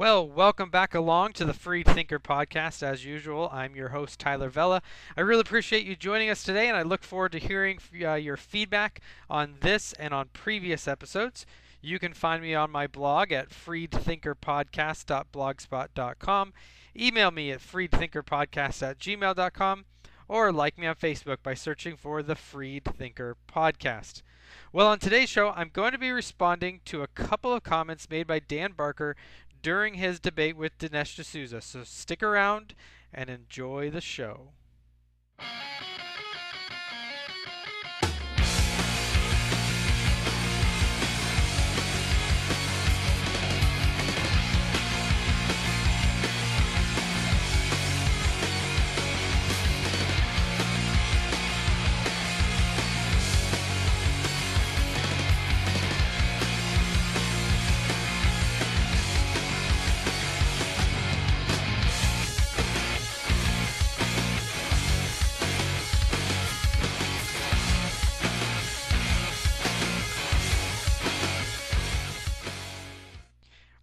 Well, welcome back along to the Freed Thinker podcast. As usual, I'm your host, Tyler Vela. I really appreciate you joining us today, and I look forward to hearing uh, your feedback on this and on previous episodes. You can find me on my blog at freedthinkerpodcast.blogspot.com. Email me at freedthinkerpodcast at gmail.com or like me on Facebook by searching for the Freed Thinker Podcast. Well, on today's show, I'm going to be responding to a couple of comments made by Dan Barker during his debate with Dinesh D'Souza. So stick around and enjoy the show.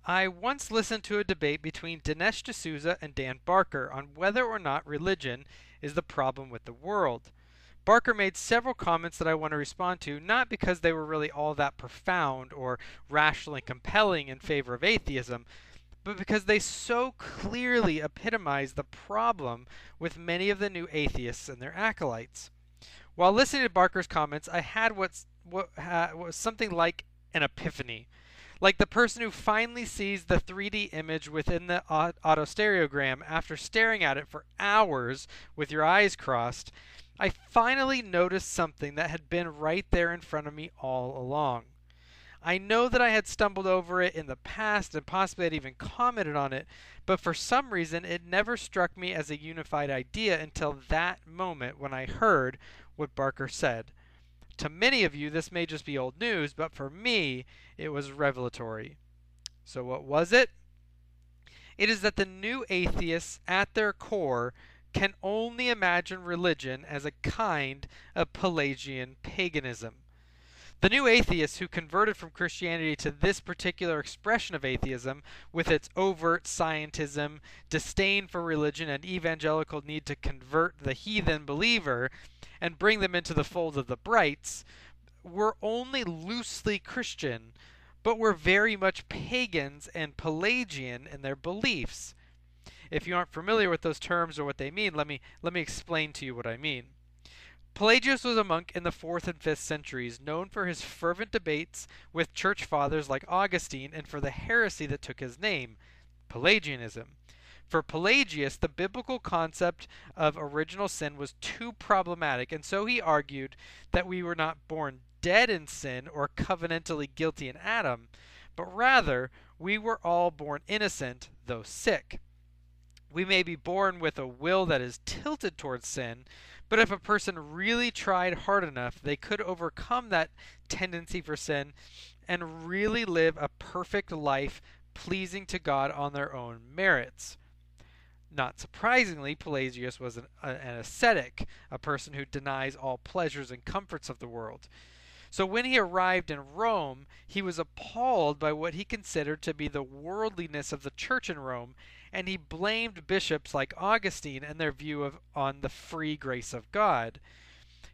I once listened to a debate between Dinesh D'Souza and Dan Barker on whether or not religion is the problem with the world. Barker made several comments that I want to respond to, not because they were really all that profound or rationally compelling in favor of atheism, but because they so clearly epitomize the problem with many of the new atheists and their acolytes. While listening to Barker's comments, I had what's, what uh, was something like an epiphany like the person who finally sees the 3D image within the autostereogram after staring at it for hours with your eyes crossed, I finally noticed something that had been right there in front of me all along. I know that I had stumbled over it in the past and possibly had even commented on it, but for some reason it never struck me as a unified idea until that moment when I heard what Barker said. To many of you, this may just be old news, but for me, it was revelatory. So, what was it? It is that the new atheists, at their core, can only imagine religion as a kind of Pelagian paganism. The new atheists who converted from Christianity to this particular expression of atheism, with its overt scientism, disdain for religion, and evangelical need to convert the heathen believer and bring them into the fold of the brights, were only loosely Christian, but were very much pagans and Pelagian in their beliefs. If you aren't familiar with those terms or what they mean, let me let me explain to you what I mean. Pelagius was a monk in the 4th and 5th centuries, known for his fervent debates with church fathers like Augustine and for the heresy that took his name, Pelagianism. For Pelagius, the biblical concept of original sin was too problematic, and so he argued that we were not born dead in sin or covenantally guilty in Adam, but rather we were all born innocent, though sick. We may be born with a will that is tilted towards sin, but if a person really tried hard enough, they could overcome that tendency for sin and really live a perfect life pleasing to God on their own merits. Not surprisingly, Pelagius was an, an, ascetic, a person who denies all pleasures and comforts of the world. So when he arrived in Rome, he was appalled by what he considered to be the worldliness of the church in Rome and he blamed bishops like Augustine and their view of on the free grace of God.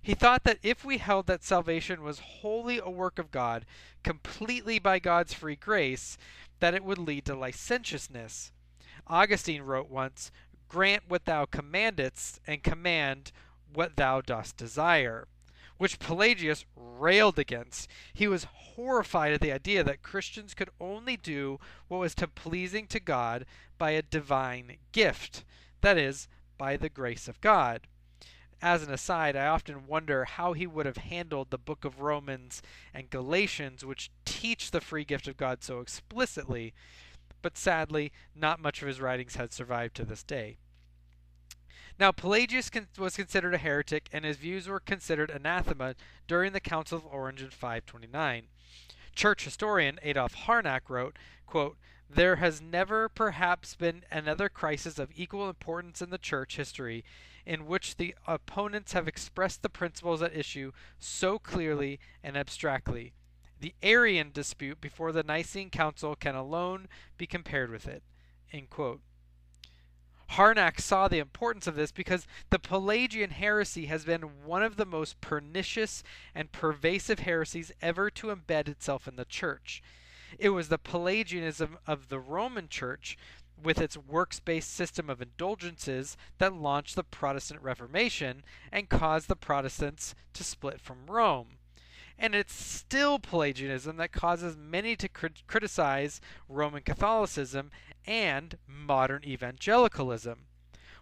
He thought that if we held that salvation was wholly a work of God, completely by God's free grace, that it would lead to licentiousness. Augustine wrote once, Grant what thou commandest, and command what thou dost desire which Pelagius railed against. He was horrified at the idea that Christians could only do what was to pleasing to God by a divine gift, that is, by the grace of God. As an aside, I often wonder how he would have handled the book of Romans and Galatians, which teach the free gift of God so explicitly, but sadly, not much of his writings had survived to this day. Now, Pelagius was considered a heretic, and his views were considered anathema during the Council of Orange in 529. Church historian Adolf Harnack wrote, quote, There has never perhaps been another crisis of equal importance in the church history in which the opponents have expressed the principles at issue so clearly and abstractly. The Arian dispute before the Nicene Council can alone be compared with it. End quote. Harnack saw the importance of this because the Pelagian heresy has been one of the most pernicious and pervasive heresies ever to embed itself in the church. It was the Pelagianism of the Roman Church, with its works based system of indulgences, that launched the Protestant Reformation and caused the Protestants to split from Rome. And it's still Pelagianism that causes many to crit- criticize Roman Catholicism and modern evangelicalism.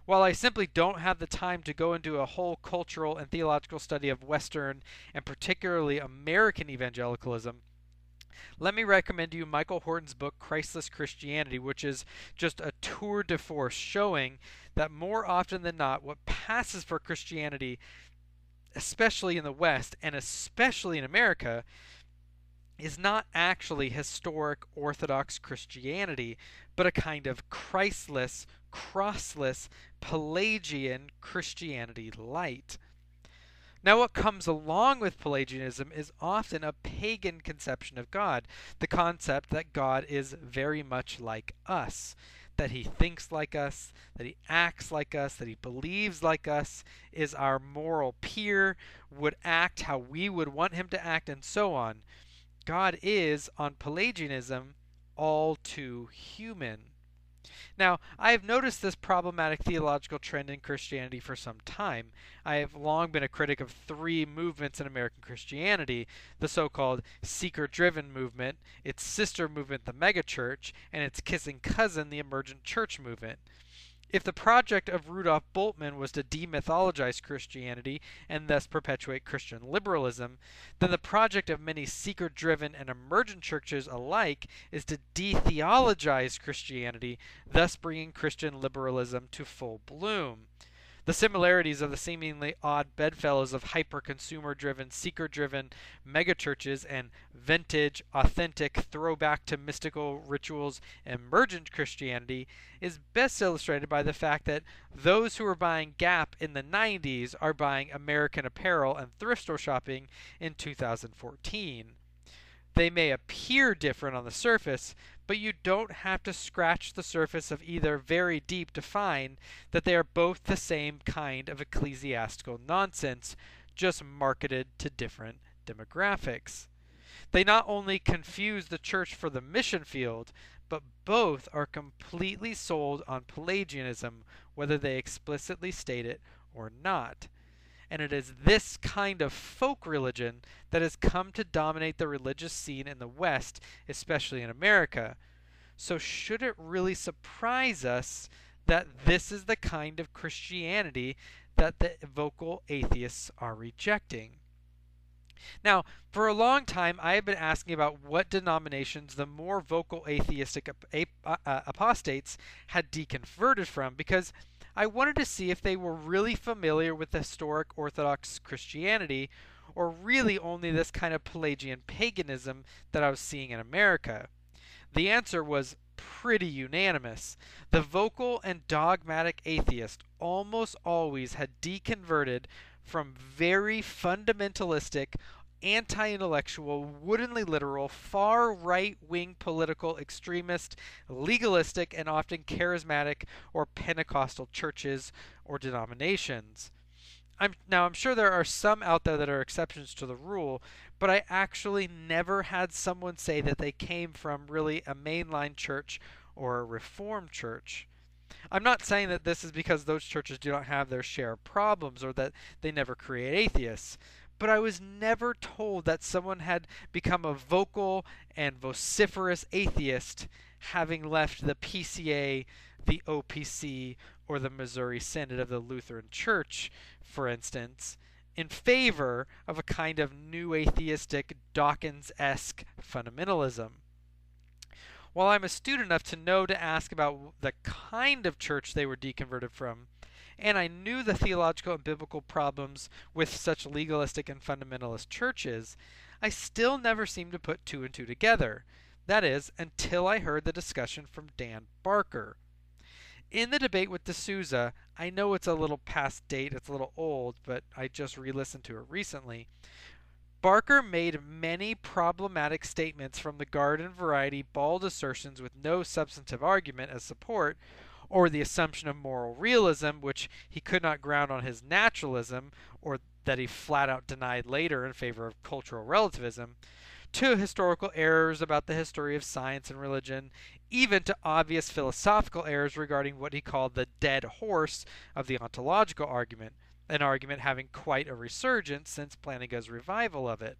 While I simply don't have the time to go into a whole cultural and theological study of Western and particularly American evangelicalism, let me recommend to you Michael Horton's book, Christless Christianity, which is just a tour de force showing that more often than not, what passes for Christianity, especially in the West and especially in America, is not actually historic Orthodox Christianity, but a kind of Christless, crossless, Pelagian Christianity light. Now, what comes along with Pelagianism is often a pagan conception of God, the concept that God is very much like us, that he thinks like us, that he acts like us, that he believes like us, is our moral peer, would act how we would want him to act, and so on. God is, on Pelagianism, all too human. Now, I have noticed this problematic theological trend in Christianity for some time. I have long been a critic of three movements in American Christianity the so called seeker driven movement, its sister movement, the megachurch, and its kissing cousin, the emergent church movement. If the project of Rudolf Bultmann was to demythologize Christianity and thus perpetuate Christian liberalism, then the project of many seeker driven and emergent churches alike is to detheologize Christianity, thus bringing Christian liberalism to full bloom. The similarities of the seemingly odd bedfellows of hyper consumer driven, seeker driven megachurches and vintage, authentic, throwback to mystical rituals emergent Christianity is best illustrated by the fact that those who were buying Gap in the 90s are buying American Apparel and thrift store shopping in 2014. They may appear different on the surface, but you don't have to scratch the surface of either very deep to find that they are both the same kind of ecclesiastical nonsense, just marketed to different demographics. They not only confuse the church for the mission field, but both are completely sold on Pelagianism, whether they explicitly state it or not and it is this kind of folk religion that has come to dominate the religious scene in the West, especially in America. So, should it really surprise us that this is the kind of Christianity that the vocal atheists are rejecting? Now, for a long time, I have been asking about what denominations the more vocal atheistic uh, apostates had deconverted from because I wanted to see if they were really familiar with historic Orthodox Christianity or really only this kind of Pelagian paganism that I was seeing in America. The answer was pretty unanimous. The vocal and dogmatic atheist almost always had deconverted from very fundamentalistic, anti intellectual, woodenly literal, far right wing political, extremist, legalistic, and often charismatic or Pentecostal churches or denominations. I'm, now, I'm sure there are some out there that are exceptions to the rule, but I actually never had someone say that they came from really a mainline church or a reformed church. I'm not saying that this is because those churches do not have their share of problems or that they never create atheists but I was never told that someone had become a vocal and vociferous atheist having left the PCA, the OPC, or the Missouri Synod of the Lutheran Church, for instance, in favor of a kind of new atheistic Dawkins esque fundamentalism. While I'm astute enough to know to ask about the kind of church they were deconverted from, and I knew the theological and biblical problems with such legalistic and fundamentalist churches, I still never seemed to put two and two together. That is, until I heard the discussion from Dan Barker. In the debate with D'Souza, I know it's a little past date, it's a little old, but I just re listened to it recently. Barker made many problematic statements from the garden variety bald assertions with no substantive argument as support, or the assumption of moral realism, which he could not ground on his naturalism, or that he flat out denied later in favor of cultural relativism, to historical errors about the history of science and religion, even to obvious philosophical errors regarding what he called the dead horse of the ontological argument, an argument having quite a resurgence since Plantinga's revival of it.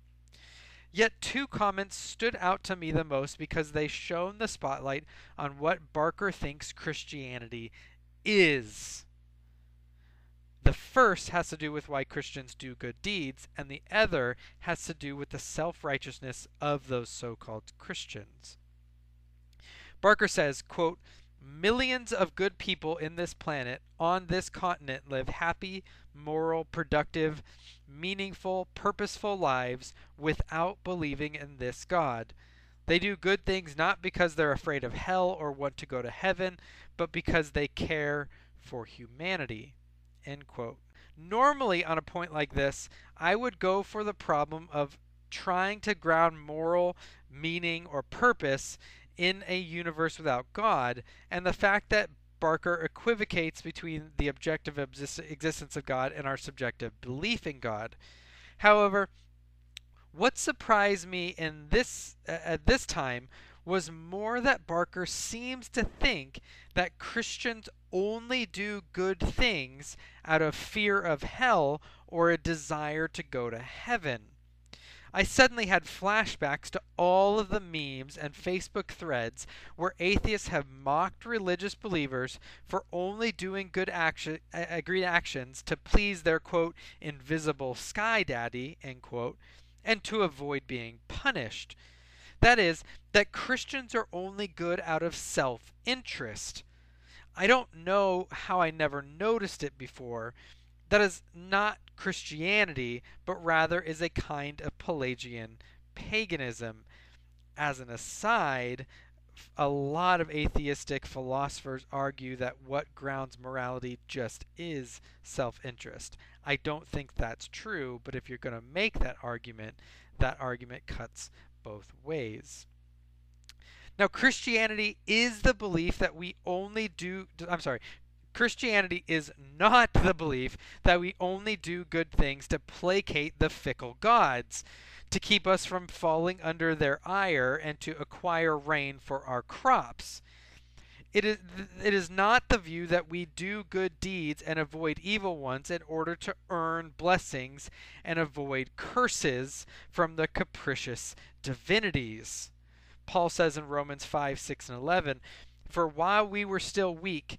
Yet two comments stood out to me the most because they shone the spotlight on what Barker thinks Christianity is. The first has to do with why Christians do good deeds, and the other has to do with the self righteousness of those so called Christians. Barker says, quote, Millions of good people in this planet, on this continent, live happy, moral, productive, meaningful, purposeful lives without believing in this God. They do good things not because they're afraid of hell or want to go to heaven, but because they care for humanity. End quote. Normally, on a point like this, I would go for the problem of trying to ground moral meaning or purpose in a universe without God, and the fact that Barker equivocates between the objective existence of God and our subjective belief in God. However, what surprised me in this at this time was more that Barker seems to think that Christians only do good things out of fear of hell or a desire to go to heaven. I suddenly had flashbacks to all of the memes and Facebook threads where atheists have mocked religious believers for only doing good action, agreed actions to please their quote invisible sky daddy end quote and to avoid being punished. That is, that Christians are only good out of self interest. I don't know how I never noticed it before. That is not Christianity, but rather is a kind of Pelagian paganism. As an aside, a lot of atheistic philosophers argue that what grounds morality just is self interest. I don't think that's true, but if you're going to make that argument, that argument cuts both ways. Now, Christianity is the belief that we only do, I'm sorry, Christianity is not the belief that we only do good things to placate the fickle gods, to keep us from falling under their ire, and to acquire rain for our crops. It is, it is not the view that we do good deeds and avoid evil ones in order to earn blessings and avoid curses from the capricious divinities. Paul says in Romans 5 6 and 11, For while we were still weak,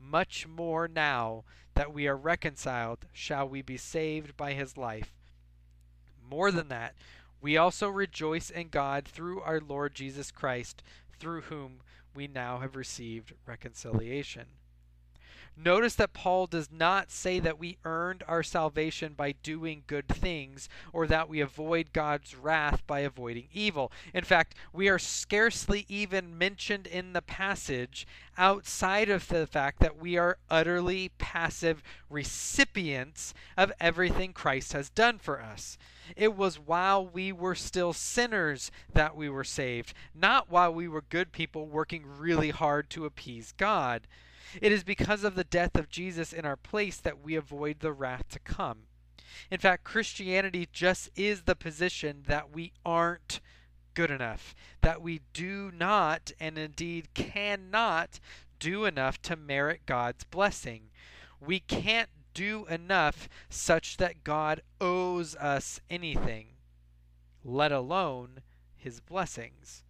much more now that we are reconciled shall we be saved by his life. More than that, we also rejoice in God through our Lord Jesus Christ, through whom we now have received reconciliation. Notice that Paul does not say that we earned our salvation by doing good things or that we avoid God's wrath by avoiding evil. In fact, we are scarcely even mentioned in the passage outside of the fact that we are utterly passive recipients of everything Christ has done for us. It was while we were still sinners that we were saved, not while we were good people working really hard to appease God. It is because of the death of Jesus in our place that we avoid the wrath to come. In fact, Christianity just is the position that we aren't good enough, that we do not, and indeed cannot, do enough to merit God's blessing. We can't do enough such that God owes us anything, let alone his blessings.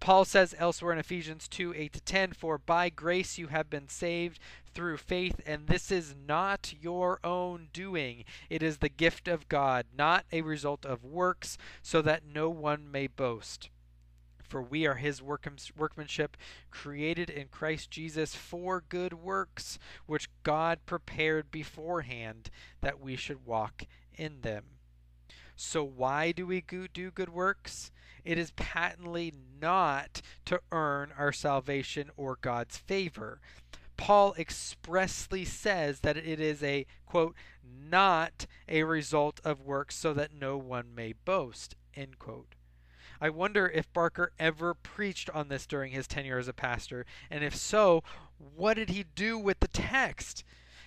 Paul says elsewhere in Ephesians 2 8 to 10, For by grace you have been saved through faith, and this is not your own doing. It is the gift of God, not a result of works, so that no one may boast. For we are his workmanship, created in Christ Jesus for good works, which God prepared beforehand that we should walk in them. So, why do we do good works? It is patently not to earn our salvation or God's favor. Paul expressly says that it is a, quote, not a result of works so that no one may boast, end quote. I wonder if Barker ever preached on this during his tenure as a pastor, and if so, what did he do with the text?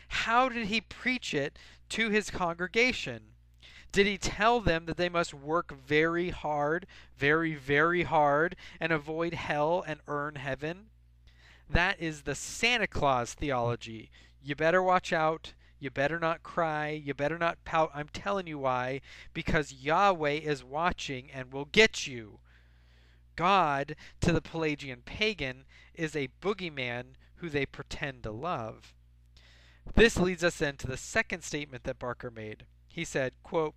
How did he preach it to his congregation? Did he tell them that they must work very hard, very, very hard, and avoid hell and earn heaven? That is the Santa Claus theology. You better watch out. You better not cry. You better not pout. I'm telling you why. Because Yahweh is watching and will get you. God, to the Pelagian pagan, is a boogeyman who they pretend to love. This leads us then to the second statement that Barker made. He said, quote,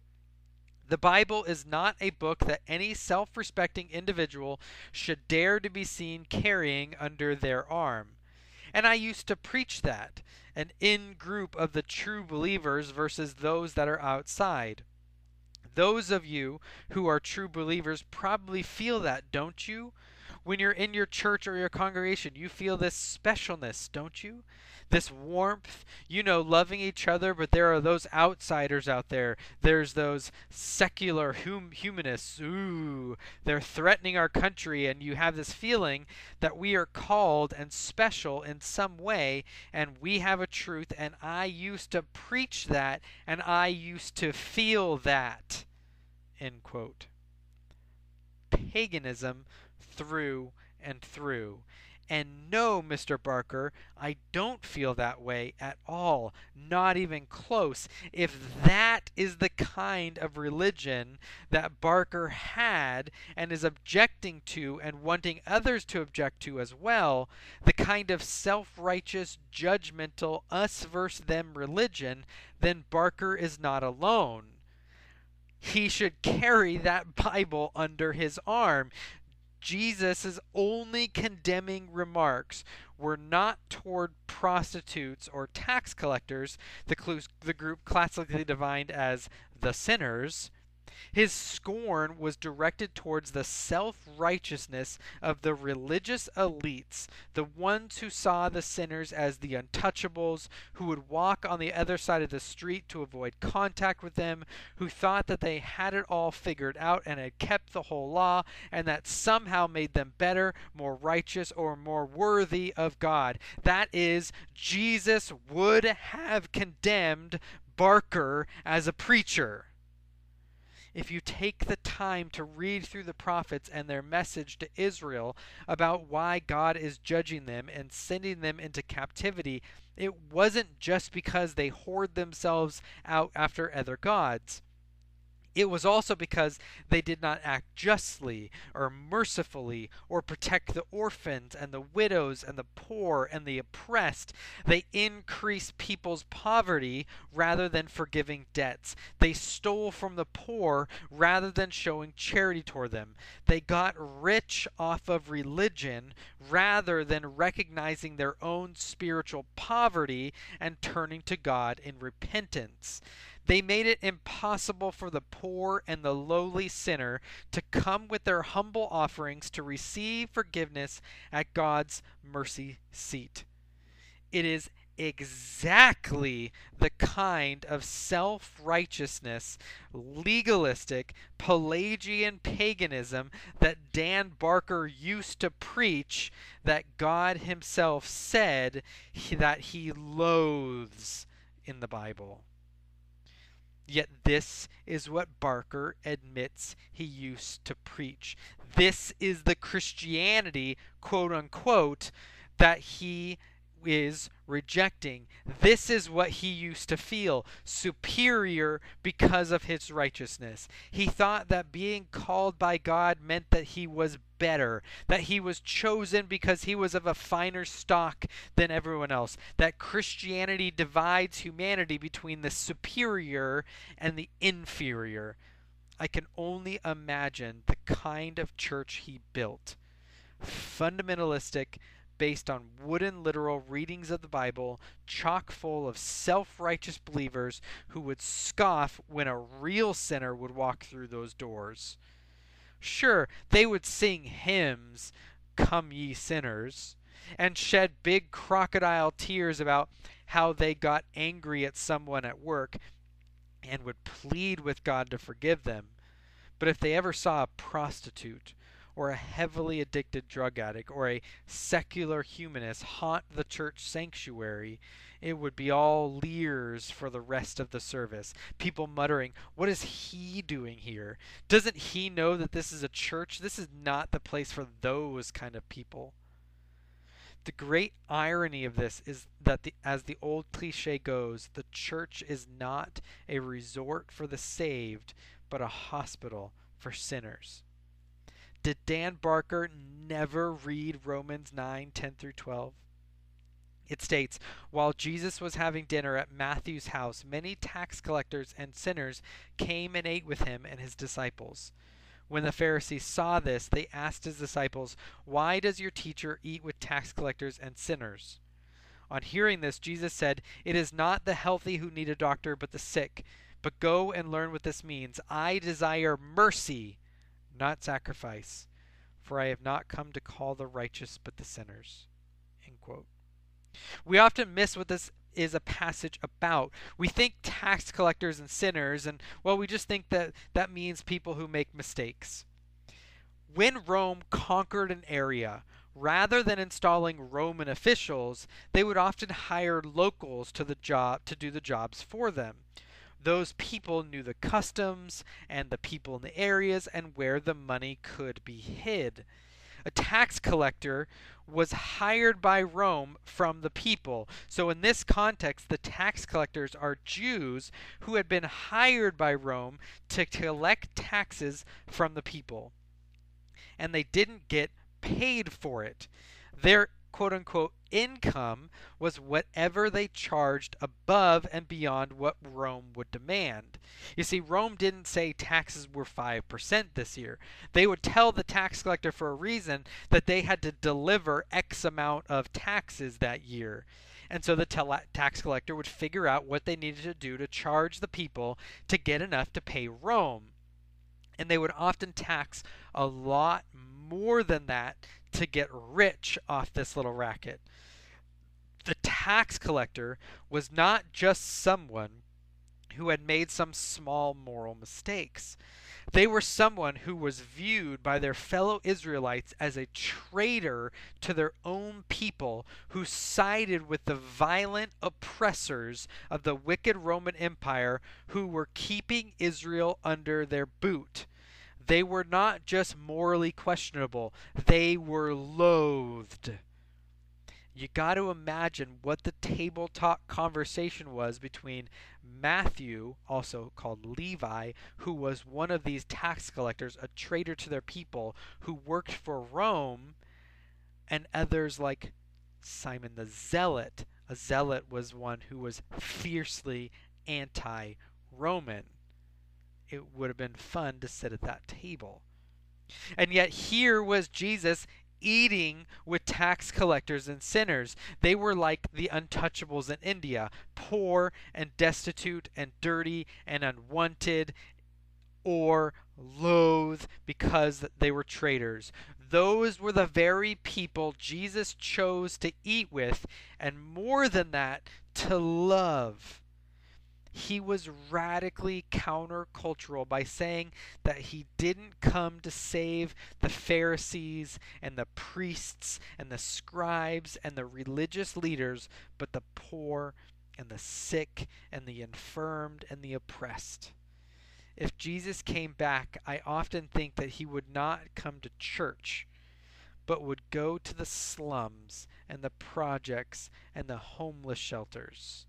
the Bible is not a book that any self respecting individual should dare to be seen carrying under their arm. And I used to preach that an in group of the true believers versus those that are outside. Those of you who are true believers probably feel that, don't you? When you're in your church or your congregation, you feel this specialness, don't you? this warmth, you know, loving each other, but there are those outsiders out there. There's those secular hum- humanists. Ooh, they're threatening our country, and you have this feeling that we are called and special in some way, and we have a truth, and I used to preach that, and I used to feel that. End quote. Paganism through and through. And no, Mr. Barker, I don't feel that way at all. Not even close. If that is the kind of religion that Barker had and is objecting to and wanting others to object to as well, the kind of self righteous, judgmental, us versus them religion, then Barker is not alone he should carry that Bible under his arm. Jesus' only condemning remarks were not toward prostitutes or tax collectors, the, the group classically defined as the sinners, his scorn was directed towards the self righteousness of the religious elites, the ones who saw the sinners as the untouchables, who would walk on the other side of the street to avoid contact with them, who thought that they had it all figured out and had kept the whole law, and that somehow made them better, more righteous, or more worthy of God. That is, Jesus would have condemned Barker as a preacher if you take the time to read through the prophets and their message to Israel about why God is judging them and sending them into captivity, it wasn't just because they whored themselves out after other gods. It was also because they did not act justly or mercifully or protect the orphans and the widows and the poor and the oppressed. They increased people's poverty rather than forgiving debts. They stole from the poor rather than showing charity toward them. They got rich off of religion rather than recognizing their own spiritual poverty and turning to God in repentance. They made it impossible for the poor and the lowly sinner to come with their humble offerings to receive forgiveness at God's mercy seat. It is exactly the kind of self righteousness, legalistic, Pelagian paganism that Dan Barker used to preach that God Himself said that He loathes in the Bible. Yet this is what Barker admits he used to preach. This is the Christianity, quote unquote, that he is rejecting. This is what he used to feel superior because of his righteousness. He thought that being called by God meant that he was better, that he was chosen because he was of a finer stock than everyone else, that Christianity divides humanity between the superior and the inferior. I can only imagine the kind of church he built. Fundamentalistic, based on wooden literal readings of the Bible, chock full of self righteous believers who would scoff when a real sinner would walk through those doors. Sure, they would sing hymns, Come Ye Sinners, and shed big crocodile tears about how they got angry at someone at work and would plead with God to forgive them. But if they ever saw a prostitute or a heavily addicted drug addict or a secular humanist haunt the church sanctuary, it would be all leers for the rest of the service. People muttering, What is he doing here? Doesn't he know that this is a church? This is not the place for those kind of people. The great irony of this is that, the, as the old cliche goes, the church is not a resort for the saved, but a hospital for sinners. Did Dan Barker never read Romans 9 10 through 12? It states, While Jesus was having dinner at Matthew's house, many tax collectors and sinners came and ate with him and his disciples. When the Pharisees saw this, they asked his disciples, Why does your teacher eat with tax collectors and sinners? On hearing this, Jesus said, It is not the healthy who need a doctor, but the sick. But go and learn what this means. I desire mercy not sacrifice, for I have not come to call the righteous but the sinners. We often miss what this is a passage about. We think tax collectors and sinners, and well, we just think that that means people who make mistakes. When Rome conquered an area, rather than installing Roman officials, they would often hire locals to the job to do the jobs for them those people knew the customs and the people in the areas and where the money could be hid. A tax collector was hired by Rome from the people. So, in this context, the tax collectors are Jews who had been hired by Rome to collect taxes from the people. And they didn't get paid for it. Their quote unquote income was whatever they charged above and beyond what Rome would demand. You see, Rome didn't say taxes were 5% this year. They would tell the tax collector for a reason that they had to deliver X amount of taxes that year. And so the tax collector would figure out what they needed to do to charge the people to get enough to pay Rome. And they would often tax a lot more than that to get rich off this little racket. The tax collector was not just someone who had made some small moral mistakes. They were someone who was viewed by their fellow Israelites as a traitor to their own people who sided with the violent oppressors of the wicked Roman Empire who were keeping Israel under their boot. They were not just morally questionable, they were loathed. You got to imagine what the table talk conversation was between Matthew, also called Levi, who was one of these tax collectors, a traitor to their people, who worked for Rome, and others like Simon the Zealot. A zealot was one who was fiercely anti Roman it would have been fun to sit at that table. And yet, here was Jesus eating with tax collectors and sinners. They were like the untouchables in India poor and destitute and dirty and unwanted or loathe because they were traitors. Those were the very people Jesus chose to eat with, and more than that, to love he was radically countercultural by saying that he didn't come to save the Pharisees and the priests and the scribes and the religious leaders, but the poor and the sick and the infirmed and the oppressed. If Jesus came back, I often think that he would not come to church, but would go to the slums and the projects and the homeless shelters.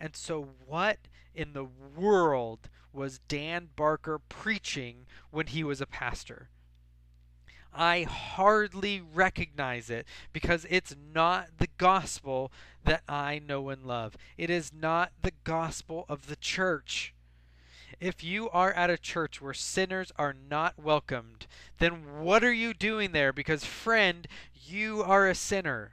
And so, what in the world was Dan Barker preaching when he was a pastor? I hardly recognize it because it's not the gospel that I know and love. It is not the gospel of the church. If you are at a church where sinners are not welcomed, then what are you doing there? Because, friend, you are a sinner.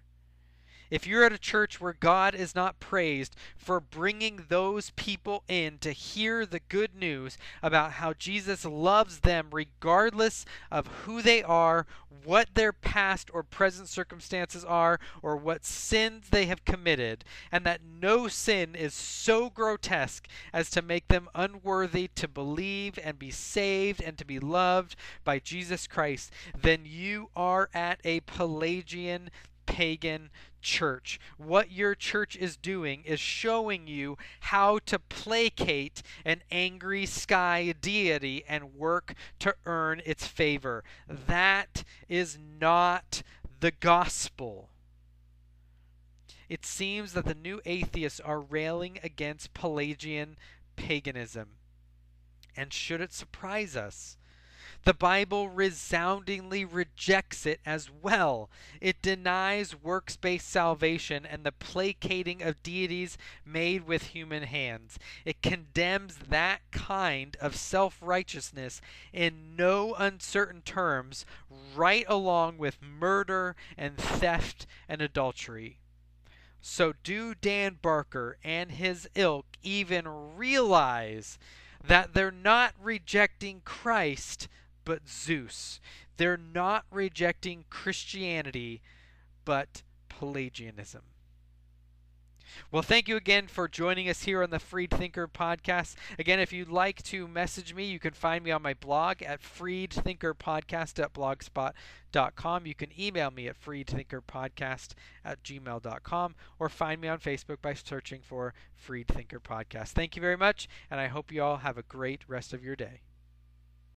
If you're at a church where God is not praised for bringing those people in to hear the good news about how Jesus loves them regardless of who they are, what their past or present circumstances are, or what sins they have committed, and that no sin is so grotesque as to make them unworthy to believe and be saved and to be loved by Jesus Christ, then you are at a Pelagian pagan church. What your church is doing is showing you how to placate an angry sky deity and work to earn its favor. That is not the gospel. It seems that the new atheists are railing against Pelagian paganism. And should it surprise us? The Bible resoundingly rejects it as well. It denies works based salvation and the placating of deities made with human hands. It condemns that kind of self righteousness in no uncertain terms, right along with murder and theft and adultery. So, do Dan Barker and his ilk even realize that they're not rejecting Christ, but Zeus. They're not rejecting Christianity, but Pelagianism. Well, thank you again for joining us here on the Freed Thinker podcast. Again, if you'd like to message me, you can find me on my blog at freedthinkerpodcast.blogspot.com. You can email me at freedthinkerpodcast at gmail.com or find me on Facebook by searching for Freed Thinker Podcast. Thank you very much, and I hope you all have a great rest of your day.